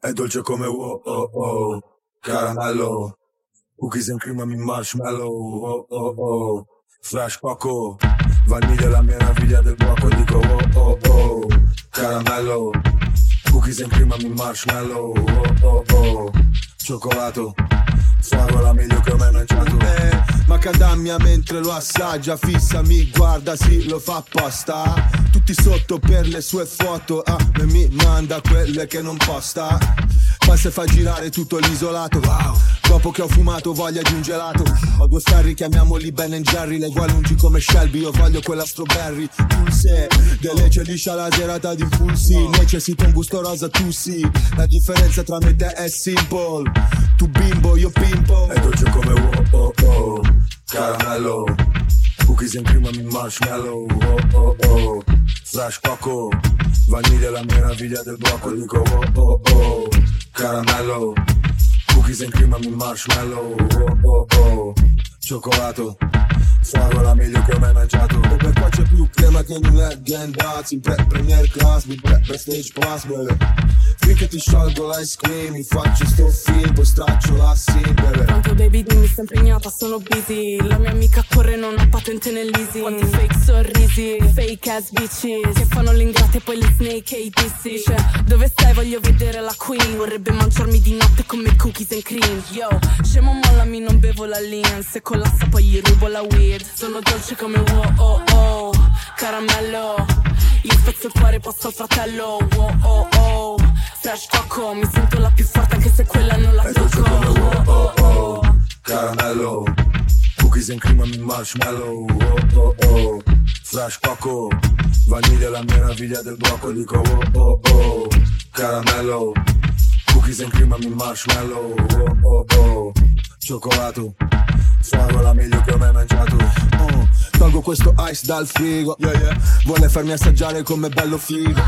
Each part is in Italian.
È dolce come wow oh oh Caramello. Cookies and cream and marshmallow. Oh oh oh Fresh poco Vaniglia la mia naviglia del blocco Dico oh oh oh Caramello. Cookies and cream and marshmallow. Oh oh oh Cioccolato. Fragola meglio che ho mangiato. eh, Macadamia mentre lo assaggia Fissa mi guarda, sì lo fa apposta. Tutti sotto per le sue foto Ah, e mi manda quelle che non posta Passa e fa girare tutto l'isolato. Wow. Dopo che ho fumato voglia di un gelato. Ho due ferri, chiamiamoli Ben Jerry. Lei vuole lungi come Shelby, io voglio quella strawberry. Pulse, delle liscia la serata di impulsi Necessito un gusto rosa, tu sì. La differenza tra me e te è simple. Tu bimbo, io pimpo. È dolce come wow oh oh. Caramello Cookies and cream and marshmallow. Oh oh oh. Fresh poco Vaniglia la mia naviglia del blocco Dico oh oh oh Caramello Cookies and cream and marshmallow oh oh oh. Cioccolato Fragola meglio che ho mai mangiato. E per qua c'è più crema che in un leg Dazz In pre premier class, mi pre prestige bebe Finché ti sciolgo l'ice cream Mi faccio sto film, poi straccio la sim bebe Pronto baby, dimmi sto impegnata, sono busy. La mia amica corre, non ha patente nell'easy. Quanti fake sorrisi, fake ass bitches. Che fanno l'ingrate e poi le snake e i dissi. Cioè, dove stai? Voglio vedere la queen. Vorrebbe mangiarmi di notte come cookies and cream. Yo, scemo mollami, non bevo la lean. Se collassa poi gli rubo la weed. Sono dolce come wow oh oh Caramello. Io spezzo il cuore posto al fratello. Wow oh oh Fresh coco Mi sento la più forte anche se quella non la tocco. wow oh oh Caramello Cookies and cream and marshmallow. Oh oh oh Fresh coco Vaniglia la mia naviglia del blocco Dico oh oh oh Caramello Cookies and cream and marshmallow. Oh oh oh Cioccolato. Fragola meglio che ho mai mangiato. Oh, Tolgo questo ice dal frigo. Yeah, yeah. Vuole farmi assaggiare come bello figo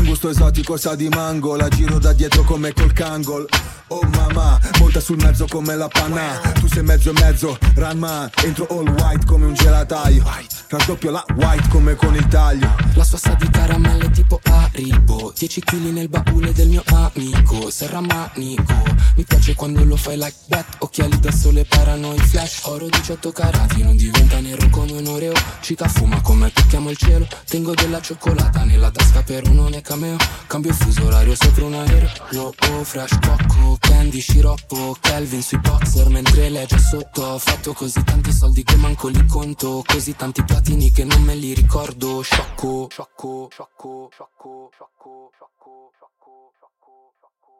un gusto esotico, sa di mango La giro da dietro come col kangol. Oh mamma, monta sul mezzo come la panna. Tu sei mezzo e mezzo, Ranma Entro all white come un gelataio. Raddoppio la white come con il taglio. La sua sa di caramelle tipo Haribo. 10 kg nel baule del mio amico Serra manico Mi piace quando lo fai like that. Occhiali da sole parano i flash. Oro 18 carati Non diventa nero come un oreo. Cica fuma come tocchiamo il cielo. Tengo della cioccolata nella tasca per un non è cameo. Cambio fuso orario sopra un aereo. Yo, oh, fresh cocco Candy, sciroppo, Kelvin sui boxer Mentre legge sotto. Ho fatto così tanti soldi che manco li conto. Così tanti platini che non me li ricordo. Sciocco, sciocco, sciocco, sciocco, sciocco, sciocco, sciocco, sciocco